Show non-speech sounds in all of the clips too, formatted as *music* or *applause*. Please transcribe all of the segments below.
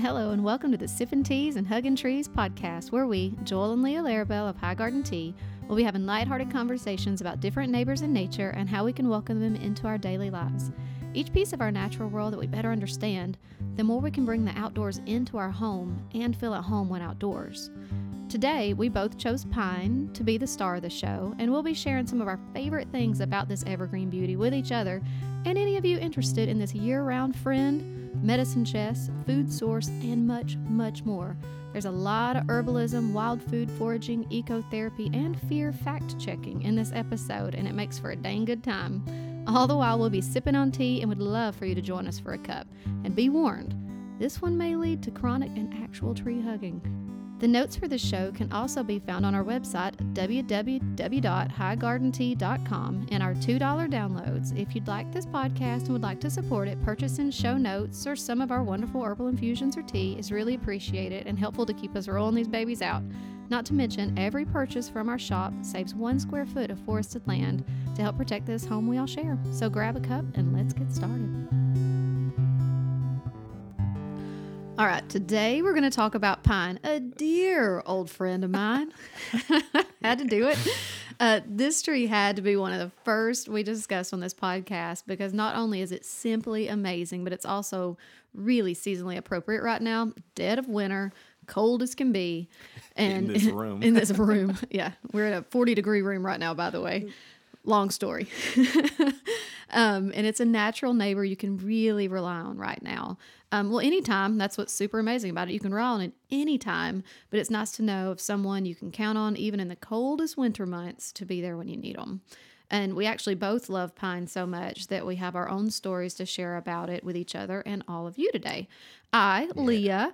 Hello, and welcome to the Sippin' Teas and Huggin' Trees podcast, where we, Joel and Leah Larabelle of High Garden Tea, will be having lighthearted conversations about different neighbors and nature and how we can welcome them into our daily lives. Each piece of our natural world that we better understand, the more we can bring the outdoors into our home and feel at home when outdoors. Today, we both chose pine to be the star of the show, and we'll be sharing some of our favorite things about this evergreen beauty with each other and any of you interested in this year round friend, medicine chest, food source, and much, much more. There's a lot of herbalism, wild food foraging, ecotherapy, and fear fact checking in this episode, and it makes for a dang good time. All the while, we'll be sipping on tea and would love for you to join us for a cup. And be warned, this one may lead to chronic and actual tree hugging. The notes for this show can also be found on our website, www.highgardentea.com, in our $2 downloads. If you'd like this podcast and would like to support it, purchasing show notes or some of our wonderful herbal infusions or tea is really appreciated and helpful to keep us rolling these babies out. Not to mention, every purchase from our shop saves one square foot of forested land to help protect this home we all share. So grab a cup and let's get started. All right, today we're going to talk about pine, a dear old friend of mine. *laughs* had to do it. Uh, this tree had to be one of the first we discussed on this podcast because not only is it simply amazing, but it's also really seasonally appropriate right now. Dead of winter, cold as can be, *laughs* and In this room. *laughs* in this room, yeah, we're in a forty degree room right now. By the way, long story. Um, and it's a natural neighbor you can really rely on right now. Um, well, anytime. That's what's super amazing about it. You can rely on it anytime, but it's nice to know of someone you can count on, even in the coldest winter months, to be there when you need them. And we actually both love pine so much that we have our own stories to share about it with each other and all of you today. I, Leah,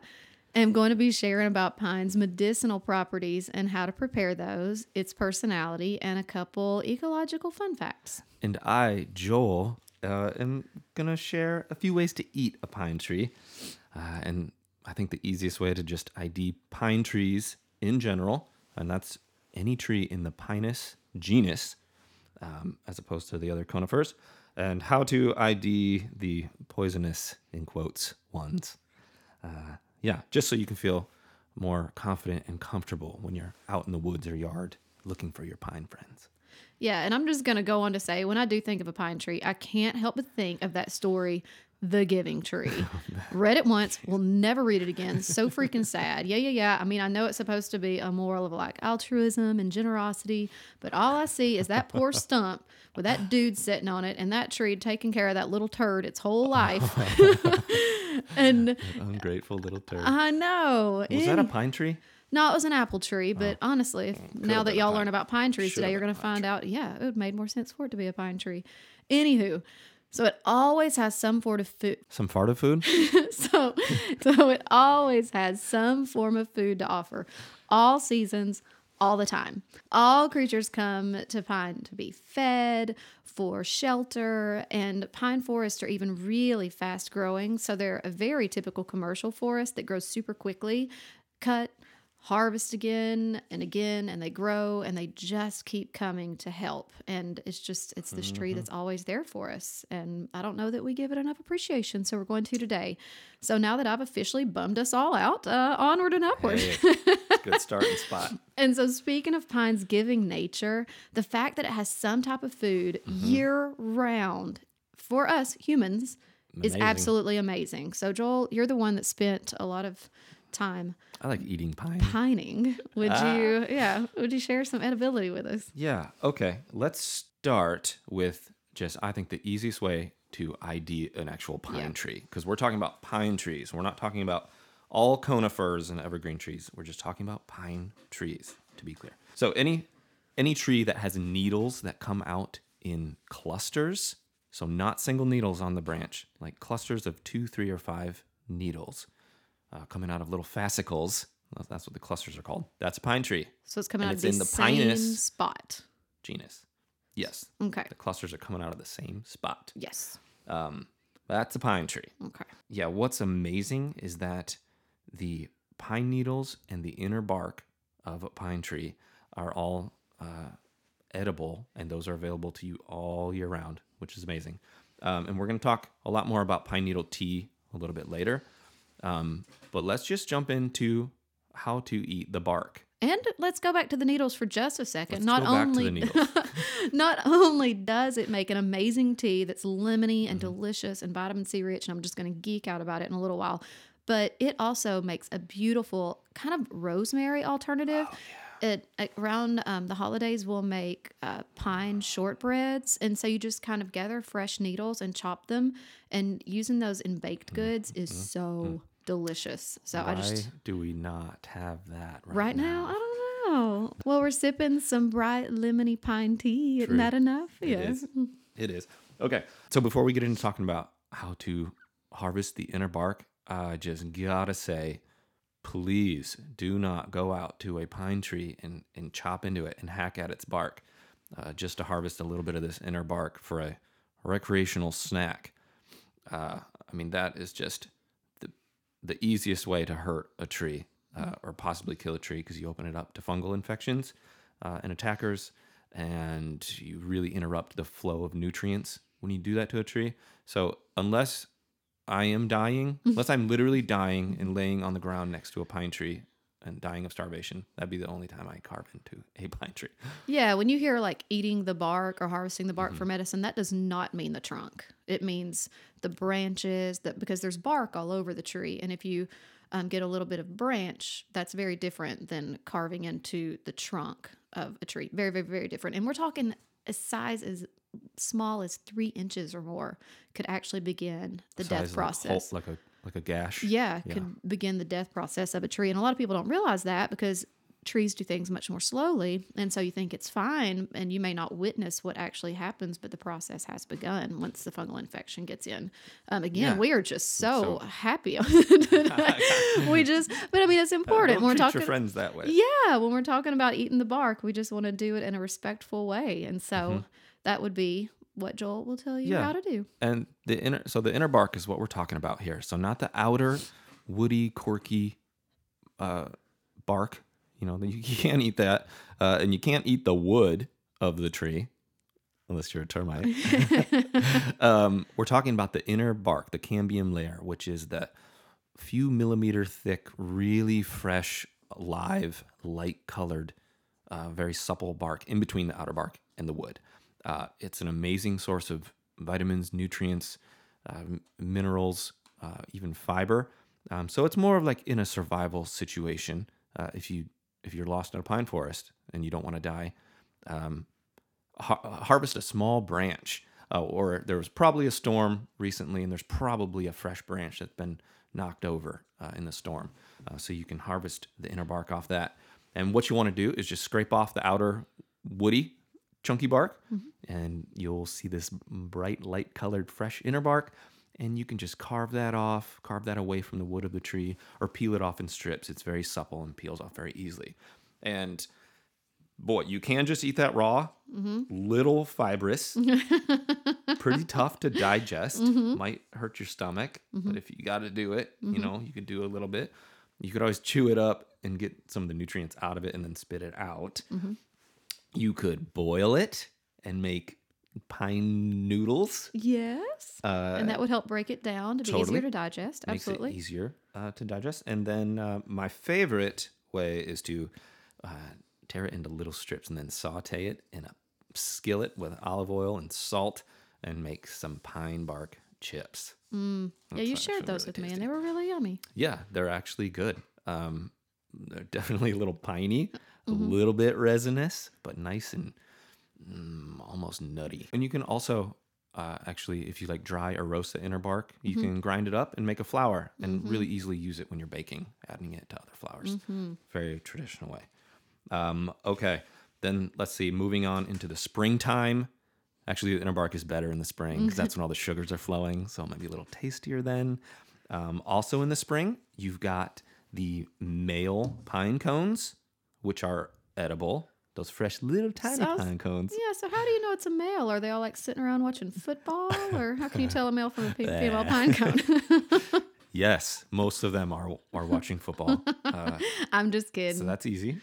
am going to be sharing about pine's medicinal properties and how to prepare those, its personality, and a couple ecological fun facts. And I, Joel, uh, am going to share a few ways to eat a pine tree. Uh, and I think the easiest way to just ID pine trees in general, and that's any tree in the Pinus genus, um, as opposed to the other conifers, and how to ID the poisonous, in quotes, ones. Uh, yeah, just so you can feel more confident and comfortable when you're out in the woods or yard looking for your pine friends. Yeah, and I'm just going to go on to say when I do think of a pine tree, I can't help but think of that story, The Giving Tree. *laughs* Oh, read it once, will never read it again. So freaking sad. Yeah, yeah, yeah. I mean, I know it's supposed to be a moral of like altruism and generosity, but all I see is that poor *laughs* stump with that dude sitting on it and that tree taking care of that little turd its whole *laughs* life. *laughs* and Ungrateful little turd. I know. Was that a pine tree? no, it was an apple tree, but oh. honestly, if, mm, now that y'all learn about pine trees should've today, you're going to find out, yeah, it would made more sense for it to be a pine tree. Anywho, so it always has some form of food. *laughs* Some fart of food? *laughs* So, so it always has some form of food to offer, all seasons, all the time. All creatures come to pine to be fed, for shelter, and pine forests are even really fast growing. So they're a very typical commercial forest that grows super quickly. Cut, harvest again and again, and they grow and they just keep coming to help. And it's just, it's this tree that's always there for us. And I don't know that we give it enough appreciation. So we're going to today. So now that I've officially bummed us all out, uh, onward and upward. Hey, *laughs* good starting spot. And so, speaking of pines giving nature, the fact that it has some type of food year round for us humans is absolutely amazing. So, Joel, you're the one that spent a lot of time I like eating pine. pining. Would ah. you, yeah, would you share some edibility with us? Yeah. Okay. Let's start with just, I think, the easiest way to ID an actual pine Yeah. tree. Because we're talking about pine trees. We're not talking about all conifers and evergreen trees. We're just talking about pine trees, to be clear. So, any any tree that has needles that come out in clusters, so not single needles on the branch, like clusters of two, three, or five needles uh, coming out of little fascicles. That's what the clusters are called. That's a pine tree So, it's coming And out it's of the, in the same Pinus. spot. genus. Yes, Okay. the clusters are coming out of the same spot. Yes. Um, that's a pine tree. Okay. Yeah, what's amazing is that the pine needles and the inner bark of a pine tree are all uh, edible, and those are available to you all year round, which is amazing. Um, and we're going to talk a lot more about pine needle tea a little bit later. Um, but let's just jump into how to eat the bark. And let's go back to the needles for just a 2nd Let's not go back to only *laughs* not only does it make an amazing tea that's lemony and Mm-hmm. delicious and vitamin C rich, and I'm just going to geek out about it in a little while, but it also makes a beautiful kind of rosemary alternative. Oh, It around um, the holidays, we'll make uh, pine shortbreads, and so you just kind of gather fresh needles and chop them, and using those in baked goods is so delicious. So. Why I just do we not have that right, right now, I don't know. Well, we're sipping some bright lemony pine tea. Isn't that enough? It yeah. is. *laughs* It is. Okay. So before we get into talking about how to harvest the inner bark, I just gotta say, please do not go out to a pine tree and, and chop into it and hack at its bark uh, just to harvest a little bit of this inner bark for a recreational snack. Uh, I mean, that is just the, the easiest way to hurt a tree uh, or possibly kill a tree because you open it up to fungal infections uh, and attackers, and you really interrupt the flow of nutrients when you do that to a tree. So, unless I am dying, *laughs* unless I'm literally dying and laying on the ground next to a pine tree and dying of starvation, that'd be the only time I carve into *laughs* a pine tree. Yeah, when you hear like eating the bark or harvesting the bark Mm-hmm. for medicine, that does not mean the trunk. It means the branches that because there's bark all over the tree, and if you um, get a little bit of branch, that's very different than carving into the trunk of a tree. Very, very, very different. And we're talking a size as small as three inches or more could actually begin the Size death like process. like a like a gash. yeah, could begin the death process of a tree. And a lot of people don't realize that because trees do things much more slowly. And so you think it's fine and you may not witness what actually happens, but the process has begun once the fungal infection gets in. Um, again, Yeah. we are just so, So- happy. *laughs* *laughs* we just, but I mean, it's important. Don't when we're talking, your friends that way. yeah, when we're talking about eating the bark, we just want to do it in a respectful way. And so that would be what Joel will tell you. Yeah. how to do. And the inner, so the inner bark is what we're talking about here. So not the outer woody, corky uh, bark. You know, you, you *laughs* can't eat that, uh, and you can't eat the wood of the tree unless you're a termite. *laughs* *laughs* um, we're talking about the inner bark, the cambium layer, which is the few millimeter thick, really fresh, live, light colored, uh, very supple bark in between the outer bark and the wood. Uh, it's an amazing source of vitamins, nutrients, uh, minerals, uh, even fiber. Um, so it's more of like in a survival situation. Uh, if you if you're lost in a pine forest and you don't want to die, um, har- harvest a small branch. Uh, or there was probably a storm recently, and there's probably a fresh branch that's been knocked over uh, in the storm. So you can harvest the inner bark off that. And what you want to do is just scrape off the outer woody, chunky bark, mm-hmm. and you'll see this bright, light colored, fresh inner bark. And you can just carve that off, carve that away from the wood of the tree, or peel it off in strips. It's very supple and peels off very easily. And boy, you can just eat that raw, mm-hmm. little fibrous, *laughs* pretty tough to digest. Mm-hmm. Might hurt your stomach, but if you got to do it, you know, you could do a little bit. You could always chew it up and get some of the nutrients out of it and then spit it out. You could boil it and make pine noodles. Yes. Uh, and that would help break it down to be totally. easier to digest. makes Absolutely. it easier uh, to digest. And then uh, my favorite way is to uh, tear it into little strips and then saute it in a skillet with olive oil and salt and make some pine bark chips. Yeah, you shared those really with me, and they were really yummy. Yeah, they're actually good. Um, they're *laughs* definitely a little piney, a Mm-hmm. little bit resinous, but nice and mm, almost nutty. And you can also uh, actually, if you like dry or roast the inner bark, you Mm-hmm. can grind it up and make a flour and really easily use it when you're baking, adding it to other flours. Mm-hmm. Very traditional way. Um, okay, then let's see. Moving on into the springtime. Actually, the inner bark is better in the spring because that's when all the sugars are flowing, so it might be a little tastier then. Um, also in the spring, you've got the male pine cones, which are edible. Those fresh little tiny Sounds- pine cones. Yeah, so how do you know it's a male? Are they all like sitting around watching football? *laughs* Or how can you tell a male from a female pine cone? *laughs* Yes, most of them are are watching football. Uh, *laughs* I'm just kidding. so that's easy.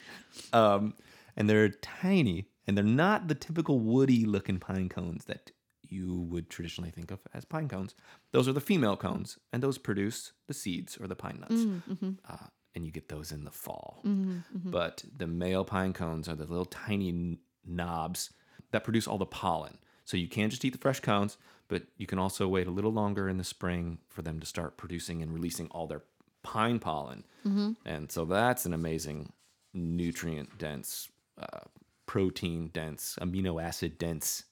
Um, and they're tiny, and they're not the typical woody looking pine cones that you would traditionally think of as pine cones. Those are the female cones, and those produce the seeds or the pine nuts. Uh, and you get those in the fall. Mm-hmm, mm-hmm. But the male pine cones are the little tiny knobs that produce all the pollen. So you can't just eat the fresh cones, but you can also wait a little longer in the spring for them to start producing and releasing all their pine pollen. Mm-hmm. And so that's an amazing nutrient dense, uh, protein dense, amino acid dense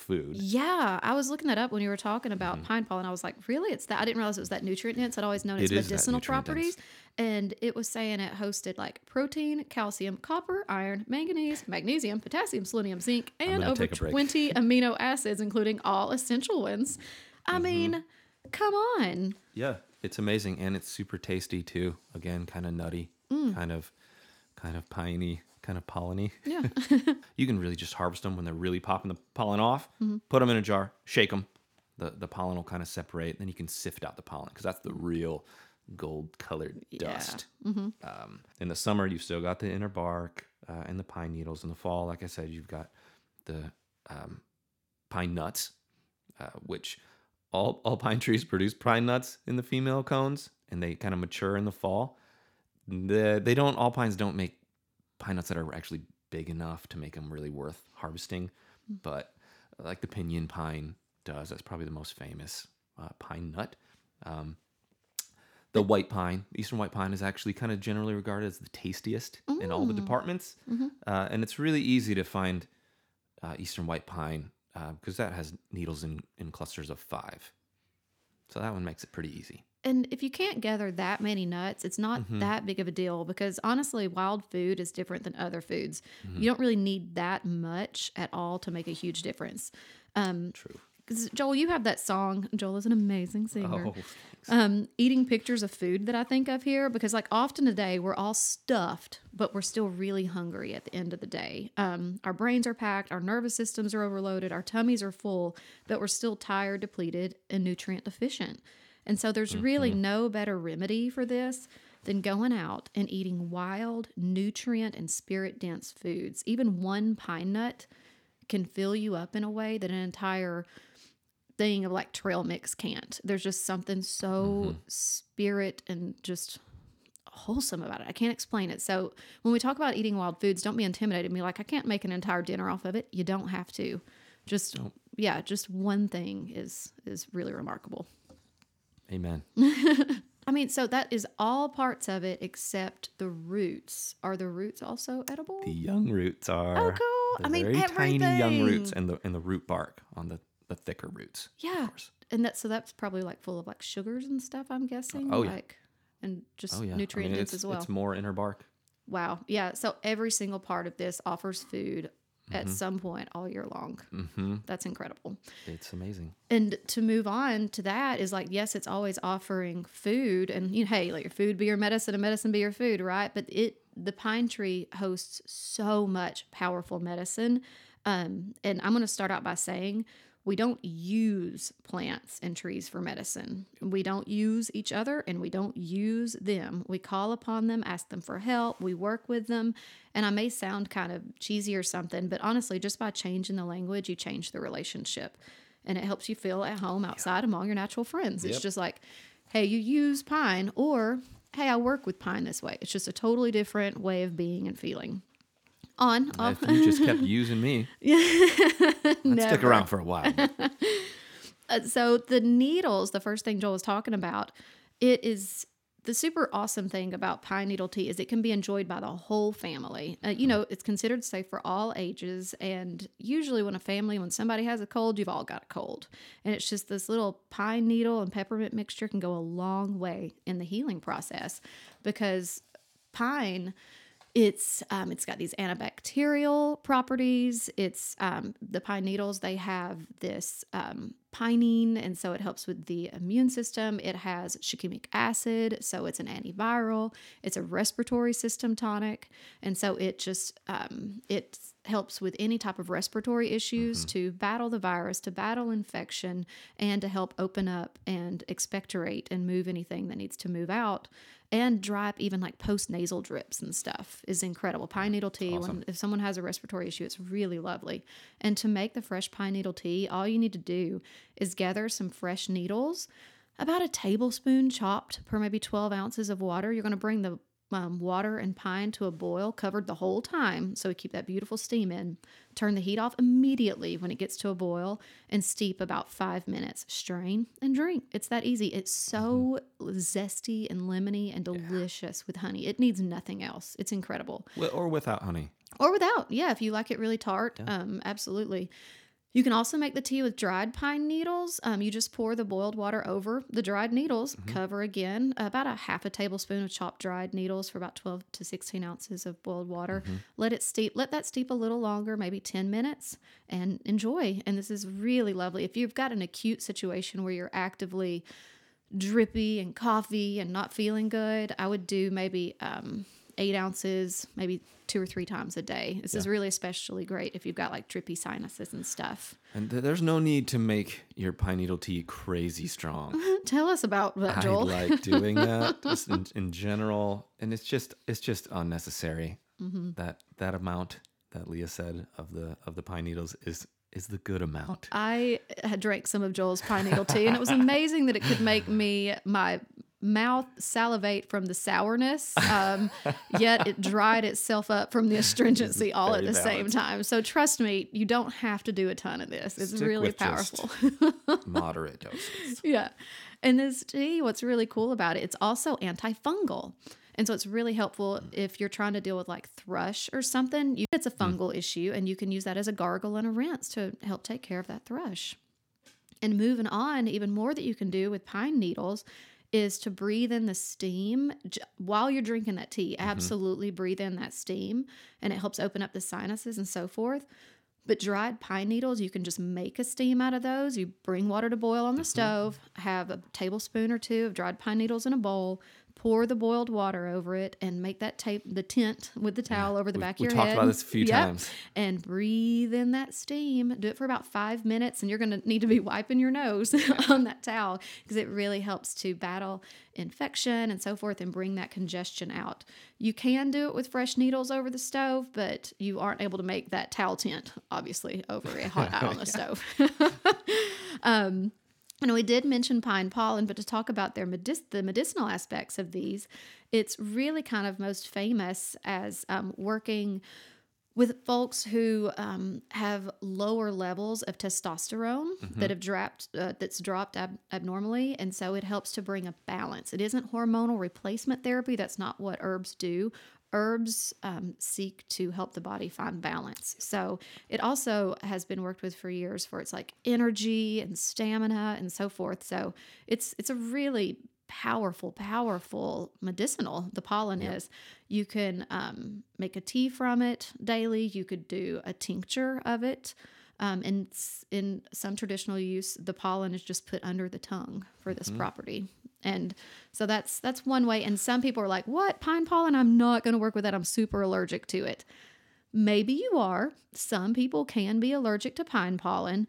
food. Yeah, I was looking that up when you were talking about pine pollen. I was like, really? It's that? I didn't realize it was that nutrient dense. I'd always known its Mm-hmm. It medicinal properties. And it was saying it hosted like protein, calcium, copper, iron, manganese, magnesium, potassium, selenium, zinc, and over take a break. 20 *laughs* amino acids, including all essential ones. I Mm-hmm. mean, come on. Yeah, it's amazing and it's super tasty too. Again, kind of nutty, kind of kind of piney, kind of polleny. Yeah. *laughs* You can really just harvest them when they're really popping the pollen off. Put them in a jar, shake them. The the pollen will kind of separate. Then you can sift out the pollen because that's the real gold colored dust. Um, in the summer, you've still got the inner bark uh, and the pine needles. In the fall, like I said, you've got the um, pine nuts, uh, which all all pine trees produce pine nuts in the female cones, and they kind of mature in the fall. The, they don't all pines don't make pine nuts that are actually big enough to make them really worth harvesting, but uh, like the pinyon pine does. That's probably the most famous uh, pine nut. Um, the white pine, eastern white pine, is actually kind of generally regarded as the tastiest in all the departments, uh, and it's really easy to find uh, eastern white pine because that has needles in, in clusters of five. So that one makes it pretty easy. And if you can't gather that many nuts, it's not Mm-hmm. that big of a deal because honestly, wild food is different than other foods. Mm-hmm. You don't really need that much at all to make a huge difference. Um, True. Joel, you have that song. Joel is an amazing singer. Oh, Um, eating pictures of food that I think of here because, like, often today we're all stuffed, but we're still really hungry at the end of the day. Um, our brains are packed, our nervous systems are overloaded, our tummies are full, but we're still tired, depleted, and nutrient deficient. And so, there's really mm-hmm. no better remedy for this than going out and eating wild, nutrient, and spirit dense foods. Even one pine nut can fill you up in a way that an entire thing of like trail mix can't. There's just something so mm-hmm. spirit and just wholesome about it. I can't explain it. So when we talk about eating wild foods, don't be intimidated. Be like, I can't make an entire dinner off of it. You don't have to. Just yeah, just one thing is is really remarkable. Amen. *laughs* I mean, so that is all parts of it except the roots. Are the roots also edible? The young roots are. Oh, cool. the I mean, very tiny young roots everything. and the and the root bark on the the thicker roots. Yeah. course. And that so that's probably like full of like sugars and stuff, I'm guessing. Oh, yeah. Like and just Oh yeah, I mean, dense as well. It's more inner bark. Wow. Yeah. So every single part of this offers food at some point all year long. Mm-hmm. That's incredible. It's amazing. And to move on to that is like, yes, it's always offering food and you know, hey, let your food be your medicine and medicine be your food, right? But it the pine tree hosts so much powerful medicine. Um, and I'm gonna start out by saying we don't use plants and trees for medicine. We don't use each other and we don't use them. We call upon them, ask them for help, we work with them. And I may sound kind of cheesy or something, but honestly, just by changing the language, you change the relationship and it helps you feel at home outside among your natural friends. It's just like, hey, you use pine, or hey, I work with pine this way. It's just a totally different way of being and feeling. On, off. If you just kept *laughs* using me, *laughs* I'd stick around for a while. *laughs* Uh, so the needles, the first thing Joel was talking about, it is the super awesome thing about pine needle tea is it can be enjoyed by the whole family. Uh, you know, it's considered safe for all ages, and usually when a family, when somebody has a cold, you've all got a cold, and it's just this little pine needle and peppermint mixture can go a long way in the healing process because pine it's um, it's got these antibacterial properties. It's um, the pine needles. They have this um, pinene, and so it helps with the immune system. It has shikimic acid, so it's an antiviral. It's a respiratory system tonic, and so it just um, it helps with any type of respiratory issues to battle the virus, to battle infection, and to help open up and expectorate and move anything that needs to move out. And dry up even like post nasal drips and stuff is incredible. Pine needle tea, when if someone has a respiratory issue, it's really lovely. And to make the fresh pine needle tea, all you need to do is gather some fresh needles, about a tablespoon chopped per maybe 12 ounces of water. You're going to bring the um, water and pine to a boil, covered the whole time, so we keep that beautiful steam in. Turn the heat off immediately when it gets to a boil and steep about five minutes. Strain and drink. It's that easy. It's so zesty and lemony and delicious with honey. It needs nothing else. It's incredible. Wi- Or without honey. Or without, yeah, if you like it really tart, um, absolutely. You can also make the tea with dried pine needles. Um, you just pour the boiled water over the dried needles, cover again, about a half a tablespoon of chopped dried needles for about 12 to 16 ounces of boiled water. Let it steep, let that steep a little longer, maybe 10 minutes, and enjoy. And this is really lovely. If you've got an acute situation where you're actively drippy and coffee and not feeling good, I would do maybe um, eight ounces, maybe two or three times a day. This is really especially great if you've got like drippy sinuses and stuff. And th- there's no need to make your pine needle tea crazy strong. *laughs* Tell us about that, I Joel. like doing that *laughs* just in, in general, and it's just it's just unnecessary. Mm-hmm. That that amount that Leah said of the of the pine needles is is the good amount. I had drank some of Joel's pine needle tea, and it was amazing that it could make me my mouth salivate from the sourness, um, yet it dried itself up from the *laughs* astringency all at the same time. So trust me, you don't have to do a ton of this. It's Stick really powerful. *laughs* Moderate doses. yeah. And this tea, what's really cool about it, it's also antifungal. And so it's really helpful if you're trying to deal with like thrush or something. You, it's a fungal issue, and you can use that as a gargle and a rinse to help take care of that thrush. And moving on, even more that you can do with pine needles is to breathe in the steam j- while you're drinking that tea. Mm-hmm. Absolutely breathe in that steam, and it helps open up the sinuses and so forth. But dried pine needles, you can just make a steam out of those. You bring water to boil on the stove, have a tablespoon or two of dried pine needles in a bowl, pour the boiled water over it, and make that tape the tent with the towel over the We- back of your head. We talked about this a few Yep. times. And breathe in that steam. Do it for about five minutes, and you're going to need to be wiping your nose *laughs* on that towel because it really helps to battle infection and so forth and bring that congestion out. You can do it with fresh needles over the stove, but you aren't able to make that towel tent, obviously, over a hot *laughs* out on the stove. *laughs* um, and we did mention pine pollen, but to talk about their medic- the medicinal aspects of these, it's really kind of most famous as um, working with folks who um, have lower levels of testosterone that have dropped uh, that's dropped ab- abnormally and so it helps to bring a balance. It isn't hormonal replacement therapy that's not what herbs do herbs um, seek to help the body find balance so it also has been worked with for years for its like energy and stamina and so forth so it's it's a really powerful, powerful medicinal. The pollen is. You can um, make a tea from it daily. You could do a tincture of it. Um, and in some traditional use, the pollen is just put under the tongue for this property. And so that's that's one way. And some people are like, "What pine pollen? I'm not going to work with that. I'm super allergic to it." Maybe you are. Some people can be allergic to pine pollen,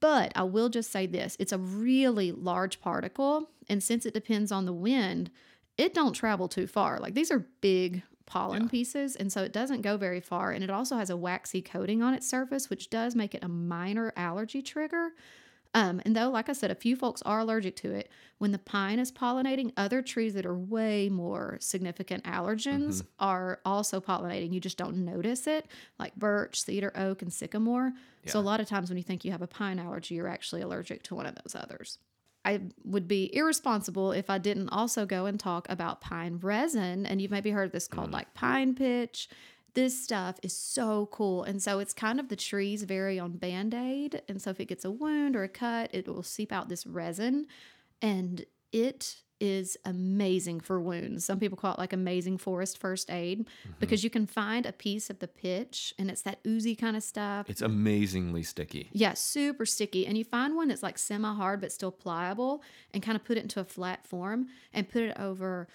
but I will just say this, it's a really large particle and since it depends on the wind, it don't travel too far. Like these are big pollen pieces and so it doesn't go very far and it also has a waxy coating on its surface which does make it a minor allergy trigger. Um, and though, like I said, a few folks are allergic to it, when the pine is pollinating, other trees that are way more significant allergens are also pollinating. You just don't notice it, like birch, cedar, oak, and sycamore. So, a lot of times when you think you have a pine allergy, you're actually allergic to one of those others. I would be irresponsible if I didn't also go and talk about pine resin. And you've maybe heard of this called mm. like pine pitch. This stuff is so cool. And so it's kind of the trees vary on band aid. And so if it gets a wound or a cut, it will seep out this resin. And it is amazing for wounds. Some people call it like amazing forest first aid mm-hmm. because you can find a piece of the pitch and it's that oozy kind of stuff. It's amazingly sticky. Yeah, super sticky. And you find one that's like semi hard but still pliable and kind of put it into a flat form and put it over.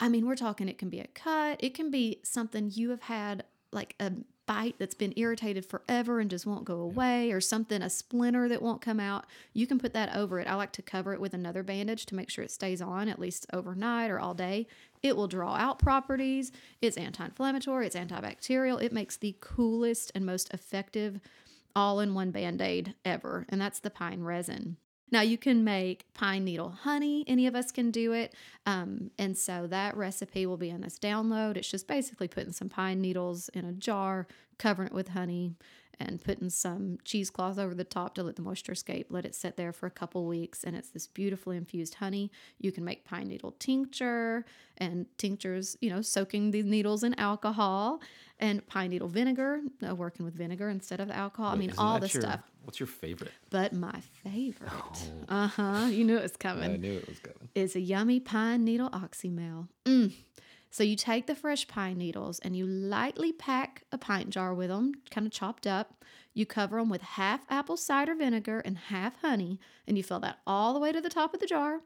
I mean, we're talking it can be a cut, it can be something you have had like a bite that's been irritated forever and just won't go away, or something, a splinter that won't come out. You can put that over it. I like to cover it with another bandage to make sure it stays on at least overnight or all day. It will draw out properties. It's anti inflammatory, it's antibacterial. It makes the coolest and most effective all in one band aid ever, and that's the pine resin. Now, you can make pine needle honey. Any of us can do it. Um, and so that recipe will be in this download. It's just basically putting some pine needles in a jar, covering it with honey, and putting some cheesecloth over the top to let the moisture escape. Let it sit there for a couple weeks, and it's this beautifully infused honey. You can make pine needle tincture and tinctures, you know, soaking these needles in alcohol and pine needle vinegar, uh, working with vinegar instead of the alcohol. I mean, all the stuff. What's your favorite? But my favorite, *laughs* uh huh, you knew it was coming I knew it was coming. is a yummy pine needle oxymel. Mm. So you take the fresh pine needles and you lightly pack a pint jar with them, kind of chopped up. You cover them with half apple cider vinegar and half honey, and you fill that all the way to the top of the jar.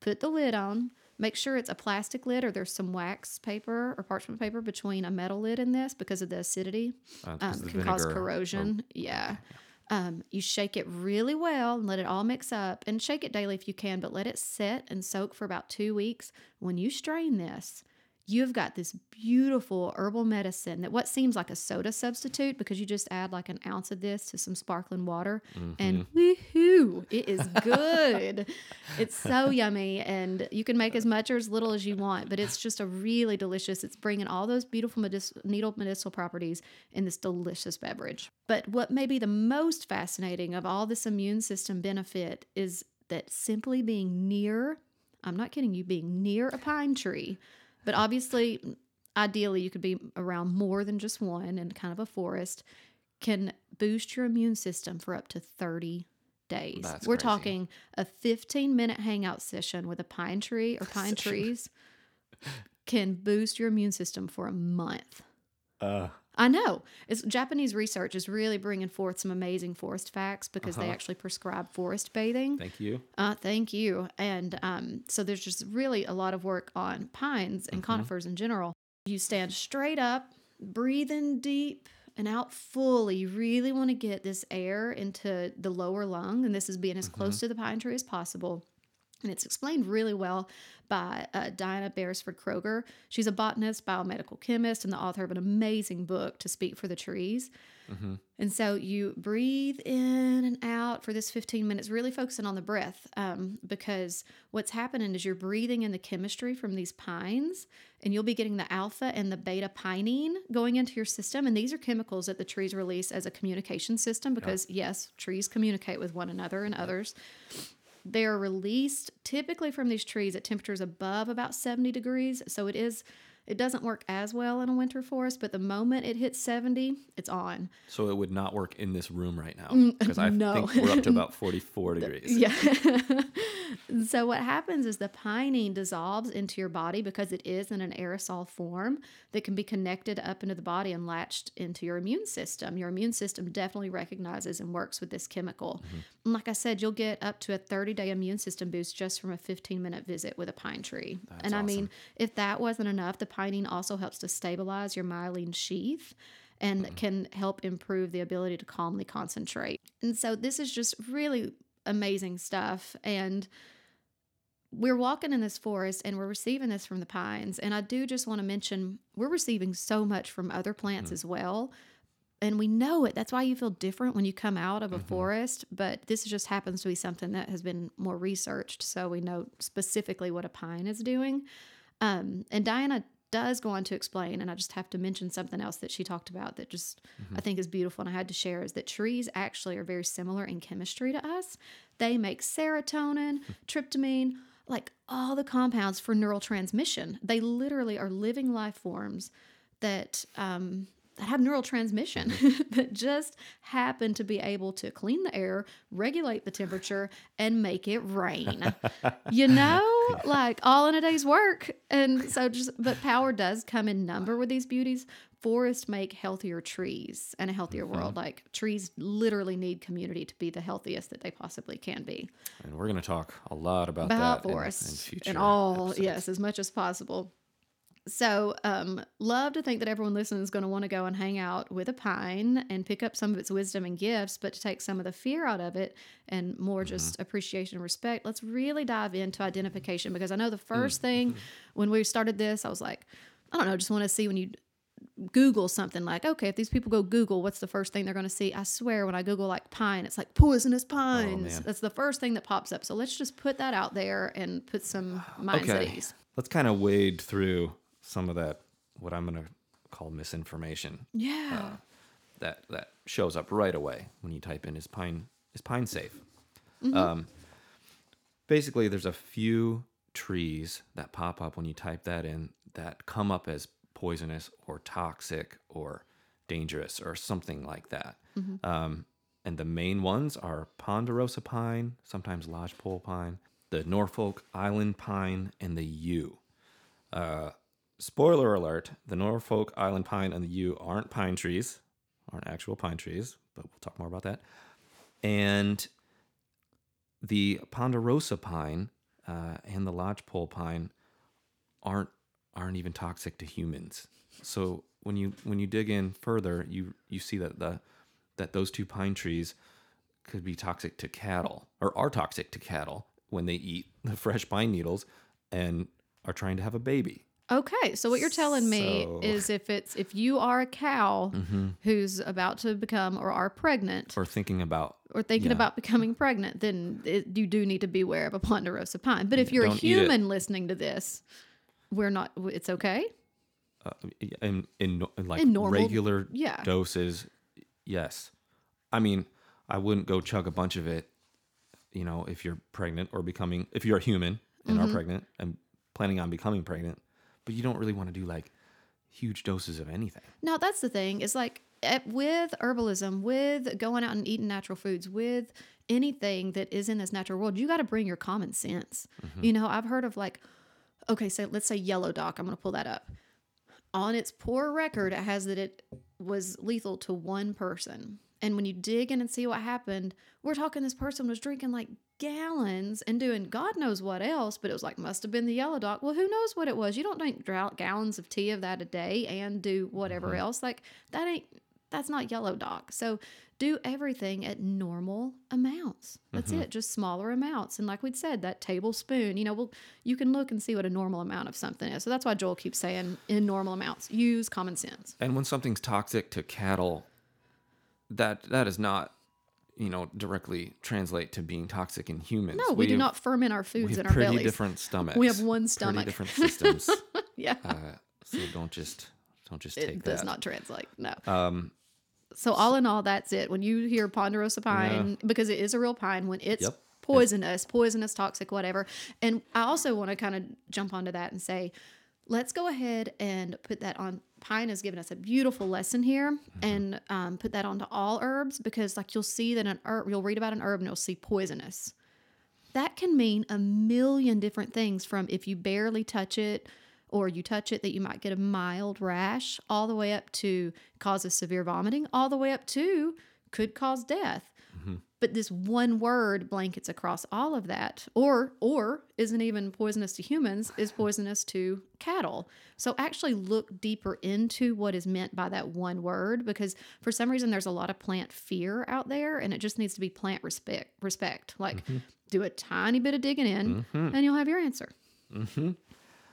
Put the lid on. Make sure it's a plastic lid or there's some wax paper or parchment paper between a metal lid and this because of the acidity. Uh, Um, the can cause corrosion. yeah. Um, you shake it really well and let it all mix up and shake it daily if you can, but let it sit and soak for about two weeks. When you strain this, you've got this beautiful herbal medicine that what seems like a soda substitute because you just add like an ounce of this to some sparkling water and mm-hmm. woohoo, it is good. *laughs* it's so yummy and you can make as much or as little as you want, but it's just a really delicious. It's bringing all those beautiful medic- needle medicinal properties in this delicious beverage. But what may be the most fascinating of all this immune system benefit is that simply being near, I'm not kidding you, being near a pine tree, but obviously, ideally, you could be around more than just one and kind of a forest, can boost your immune system for up to 30 days. That's We're crazy. talking a 15 minute hangout session with a pine tree or *laughs* pine trees can boost your immune system for a month. Uh, I know. It's Japanese research is really bringing forth some amazing forest facts because they Uh-huh. actually prescribe forest bathing. thank you. Uh, thank you. And um, so there's just really a lot of work on pines and Mhm. conifers in general. You stand straight up, breathing deep and out fully. You really want to get this air into the lower lung, and this is being as close to the pine tree as possible. And it's explained really well by uh, Diana Beresford Kroeger. She's a botanist, biomedical chemist, and the author of an amazing book to speak for the trees. Mhm. And so you breathe in and out for this 15 minutes, really focusing on the breath, um, because what's happening is you're breathing in the chemistry from these pines, and you'll be getting the alpha and the beta pinene going into your system. And these are chemicals that the trees release as a communication system, because yes, trees communicate with one another and others. They are released typically from these trees at temperatures above about 70 degrees. So it is, it doesn't work as well in a winter forest, but the moment it hits 70, it's on. So it would not work in this room right now Mm, because *laughs* I no. think we're up to about *laughs* 44 degrees. Yeah. *laughs* *laughs* so what happens is the pinene dissolves into your body because it is in an aerosol form that can be connected up into the body and latched into your immune system. Your immune system definitely recognizes and works with this chemical. And like I said, you'll get up to a 30-day immune system boost just from a 15-minute visit with a pine tree. That's and I mean, if that wasn't enough, the pinene also helps to stabilize your myelin sheath and mm-hmm. can help improve the ability to calmly concentrate. And so this is just really amazing stuff. And we're walking in this forest and we're receiving this from the pines. And I do just want to mention we're receiving so much from other plants as well. And we know it. That's why you feel different when you come out of a forest. But this just happens to be something that has been more researched. So we know specifically what a pine is doing. Um, and Diana does go on to explain, and I just have to mention something else that she talked about that just I think is beautiful and I had to share is that trees actually are very similar in chemistry to us. They make serotonin, tryptamine, like all the compounds for neural transmission. They literally are living life forms that um, that have neural transmission *laughs* that just happen to be able to clean the air, regulate the temperature, and make it rain. you know? *laughs* like all in a day's work. And so just, but power does come in number with these beauties. Forests make healthier trees and a healthier Mm-hmm. world. Like trees literally need community to be the healthiest that they possibly can be. And we're going to talk a lot about, About that in- forests in, future and all, episodes. yes, as much as possible. So, um, love to think that everyone listening is going to want to go and hang out with a pine and pick up some of its wisdom and gifts, but to take some of the fear out of it and more Mm-hmm. just appreciation and respect, let's really dive into identification because I know the 1st Mm-hmm. thing when we started this, I was like, I don't know, just want to see when you Google something like, okay, if these people go Google, what's the first thing they're going to see? I swear, when I Google like pine, it's like poisonous pines. Oh. That's the first thing that pops up. So let's just put that out there and put some minds at ease. Let's kind of wade through some of that, what I'm going to call misinformation Yeah. that, that shows up right away when you type in is pine, is pine safe? Mm-hmm. Um, basically, there's a few trees that pop up when you type that in that come up as poisonous or toxic or dangerous or something like that. Mm-hmm. Um, and the main ones are ponderosa pine, sometimes lodgepole pine, the Norfolk Island pine, and the yew. Uh, spoiler alert: the Norfolk Island pine and the yew aren't pine trees, aren't actual pine trees, but we'll talk more about that. And the ponderosa pine uh, and the lodgepole pine aren't aren't even toxic to humans. So when you when you dig in further, you you see that the that those two pine trees could be toxic to cattle or are toxic to cattle when they eat the fresh pine needles and are trying to have a baby. Okay, so what you're telling me So- Mm-hmm. is if it's if you are a cow who's about to become or are pregnant or, thinking about or thinking yeah. about becoming pregnant, then it, you do need to beware of a ponderosa pine. But if you're a don't it. human listening to this, we're not. It's okay. uh, in, in in like In normal- regular yeah. doses, yes. I mean, I wouldn't go chug a bunch of it. You know, if you're pregnant or becoming, if you're a human and Mm-hmm. are pregnant and planning on becoming pregnant, but you don't really want to do like huge doses of anything. No, that's the thing. It's like at, with herbalism, with going out and eating natural foods, with anything that is in this natural world, you got to bring your common sense. Mm-hmm. You know, I've heard of like, okay, so let's say yellow dock. I'm going to pull that up. On its poor record, it has that it was lethal to one person. And when you dig in and see what happened, we're talking this person was drinking like gallons and doing God knows what else, but it was like, must have been the yellow dock. Well, who knows what it was? You don't drink gallons of tea of that a day and do whatever mm-hmm. else. Like, that ain't, that's not yellow dock. So do everything at normal amounts. That's mm-hmm. it, just smaller amounts. And like we'd said, that tablespoon, you know, well, you can look and see what a normal amount of something is. So that's why Joel keeps saying in normal amounts, use common sense. And when something's toxic to cattle, that that is not, you know, directly translate to being toxic in humans. No, we, do have- not ferment our We foods in our pretty bellies. different stomachs. We have one stomach. Pretty different *laughs* systems. *laughs* yeah. uh, so don't just don't just take that. it does not translate. No. Um, So all in all, that's it. When you hear ponderosa pine, because it is a real pine, when it's Yep. poisonous, poisonous, toxic, whatever. And I also want to kind of jump onto that and say, let's go ahead and put that on. Pine has given us a beautiful lesson here, and um, put that onto all herbs because, like, you'll see that an herb, you'll read about an herb and you'll see poisonous. That can mean a million different things from if you barely touch it or you touch it that you might get a mild rash, all the way up to causes severe vomiting, all the way up to could cause death. But this one word blankets across all of that, or or isn't even poisonous to humans, is *laughs* poisonous to cattle. So actually look deeper into what is meant by that one word because for some reason there's a lot of plant fear out there and it just needs to be plant respect respect. Like do a tiny bit of digging in and you'll have your answer. mm-hmm.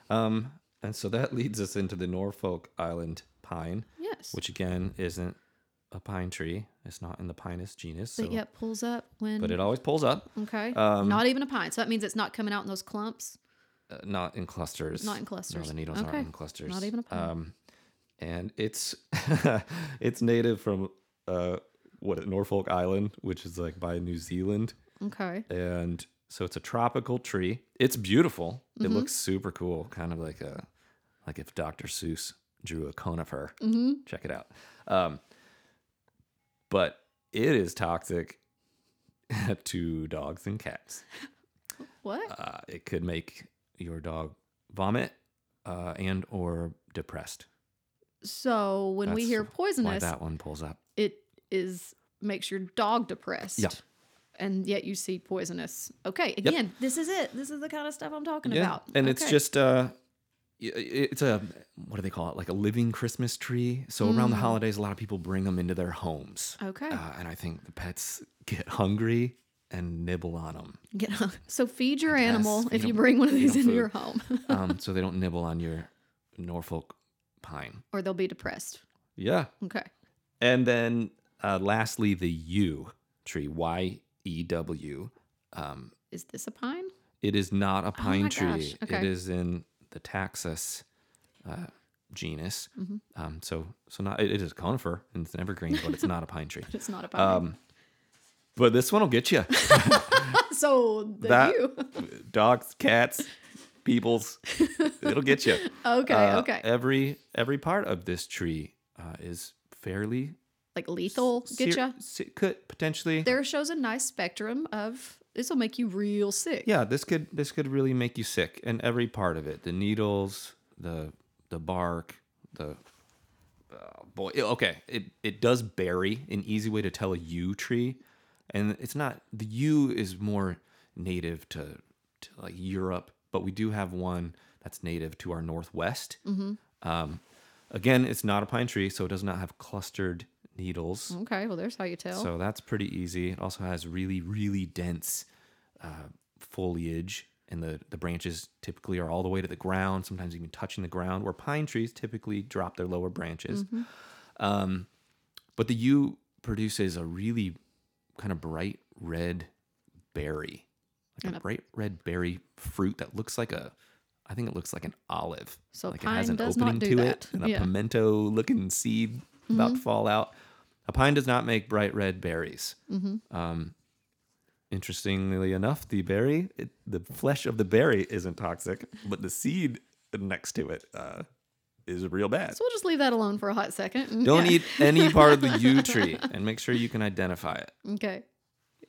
um, and so that leads us into the Norfolk Island pine, Yes. which again isn't a pine tree. It's not in the Pinus genus, so, but yet pulls up when but it always pulls up. okay. um, not even a pine. So that means it's not coming out in those clumps. Uh, not in clusters. Not in No, clusters. the needles Okay. aren't in clusters. Not even a pine. Um, and it's *laughs* it's native from uh, what Norfolk Island, which is like by New Zealand, Okay. and so it's a tropical tree. It's beautiful. It Mm-hmm. looks super cool, kind of like a like if Dr. Seuss drew a conifer. Mm-hmm. Check it out. Um, but it is toxic *laughs* to dogs and cats. What? Uh, it could make your dog vomit uh, and or depressed. So when we That's hear Why poisonous, that one pulls up. it is makes your dog depressed. Yeah. And yet you see poisonous. Okay, again, this is it. This is the kind of stuff I'm talking about. And it's just uh it's a what do they call it? Like a living Christmas tree. So around the Mm. holidays, a lot of people bring them into their homes. okay. Uh, and I think the pets get hungry and nibble on them, Get so feed your animal if you bring one of these into your home, *laughs* um, *laughs* so they don't nibble on your Norfolk pine. or they'll be depressed. Yeah. Okay. And then uh, lastly, the yew tree, Y E W. Um, Is this a pine? it is not a pine Oh tree. gosh, okay. It is in the Taxus uh, genus. Mm-hmm. Um, so, so not it, it is a conifer and it's an evergreen, but it's not a pine tree. *laughs* It's not a pine. Um, but this one will get you. *laughs* so that- you. *laughs* Dogs, cats, peoples, it'll get you. okay. Uh, okay. Every every part of this tree uh, is fairly Like lethal. Get ser- se- could potentially. There shows a nice spectrum of this will make you real sick. Yeah, this could this could really make you sick, and every part of it, the needles, the the bark, the oh boy. Okay, it it does berry. An easy way to tell a yew tree, and it's not the yew is more native to to like Europe, but we do have one that's native to our northwest. Mm-hmm. Um, again, it's not a pine tree, so it does not have clustered needles. Okay. Well, there's how you tell. So that's pretty easy. It also has really, really dense uh, foliage, and the, the branches typically are all the way to the ground, sometimes even touching the ground, where pine trees typically drop their lower branches. Mm-hmm. Um, but the yew produces a really kind of bright red berry, like And a a- bright red berry fruit that looks like a, I think it looks like an olive. So like it has an opening to that. it and a Yeah. Mm-hmm. pimento looking seed about to fall out. A pine does not make bright red berries. Mm-hmm. Um, interestingly enough, the berry, it, the flesh of the berry isn't toxic, but the seed next to it uh, is real bad. So we'll just leave that alone for a hot second. Don't yeah. eat any part of the *laughs* yew tree and make sure you can identify it. Okay.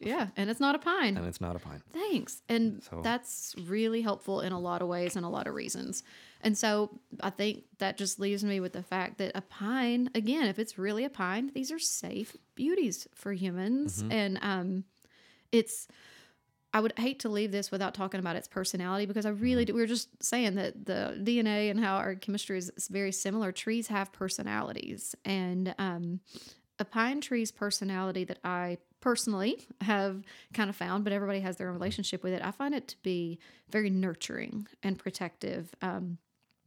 Yeah, and it's not a pine. And it's not a pine. Thanks. And So- that's really helpful in a lot of ways and a lot of reasons. And so I think that just leaves me with the fact that a pine, again, if it's really a pine, these are safe beauties for humans. And um, it's, I would hate to leave this without talking about its personality because I really do. We were just saying that the DNA and how our chemistry is is very similar. Trees have personalities. And um, a pine tree's personality that I personally have kind of found, but everybody has their own relationship with it. I find it to be very nurturing and protective. Um,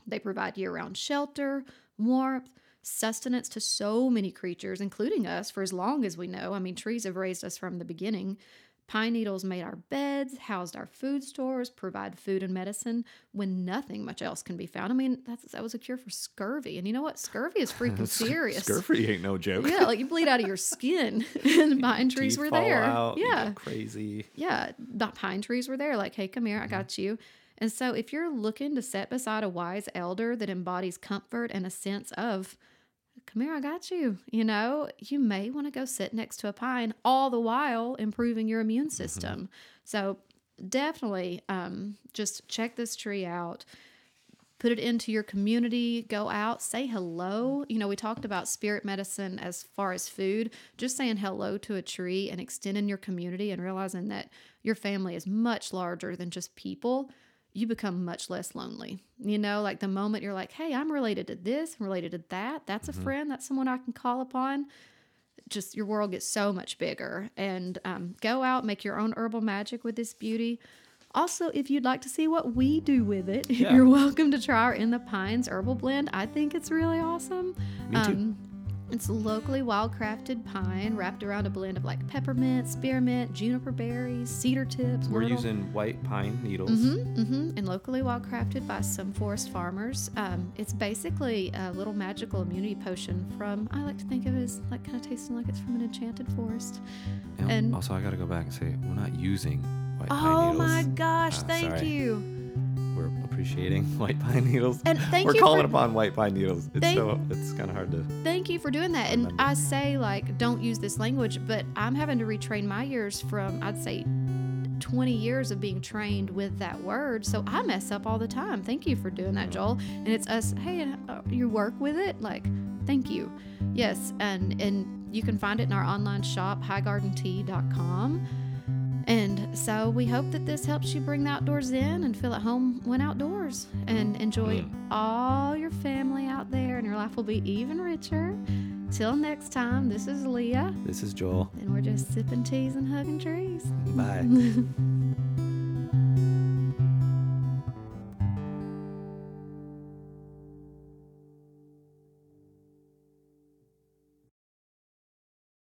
they provide year round shelter, warmth, sustenance to so many creatures, including us, for as long as we know. I mean, trees have raised us from the beginning. Pine needles made our beds, housed our food stores, provide food and medicine when nothing much else can be found. I mean, that's, that was a cure for scurvy. And you know what? Scurvy is *laughs* freaking serious. scurvy ain't no joke. Yeah, like you bleed out of your skin, *laughs* and pine *laughs* trees were there. out, yeah, crazy. yeah, the pine trees were there. Like, hey, come here, I Mm-hmm. got you. And so, if you're looking to sit beside a wise elder that embodies comfort and a sense of, come here, I got you, you know, you may want to go sit next to a pine, all the while improving your immune Mm-hmm. system. So, definitely um, just check this tree out put it into your community go out say hello you know we talked about spirit medicine as far as food just saying hello to a tree and extending your community and realizing that your family is much larger than just people you become much less lonely you know like the moment you're like hey i'm related to this i'm related to that that's a friend that's someone i can call upon. Just your world gets so much bigger. And um, go out make your own herbal magic with this beauty. Also if you'd like to see what we do with it *laughs* Yeah. you're welcome to try our in the pines herbal blend. I think it's really awesome. Me too. Um, it's locally wild crafted pine wrapped around a blend of like peppermint spearmint juniper berries cedar tips We're myrtle. using white pine needles. Mm-hmm, mm-hmm. And locally wild crafted by some forest farmers. Um, it's basically a little magical immunity potion from, I like to think of it as like kind of tasting like it's from an enchanted forest. And, And- also, I got to go back and say, we're not using white pine needles. Oh my gosh, Uh, thank sorry. you. Appreciating *laughs* white pine needles. And thank we're you calling for- upon white pine needles. It's Thank- so it's kind of hard to. Thank you for doing that. And Remember. I say, like, don't use this language, but I'm having to retrain my ears from, I'd say, 20 years of being trained with that word. So I mess up all the time. Thank you for doing that, Joel. And it's us, hey, uh, you work with it? Like, thank you. Yes. And, and you can find it in our online shop, highgardentea.com. And so we hope that this helps you bring the outdoors in and feel at home when outdoors and enjoy Mm. all your family out there, and your life will be even richer. Till next time, this is Leah, This is Joel. and we're just sipping teas and hugging trees. Bye. *laughs*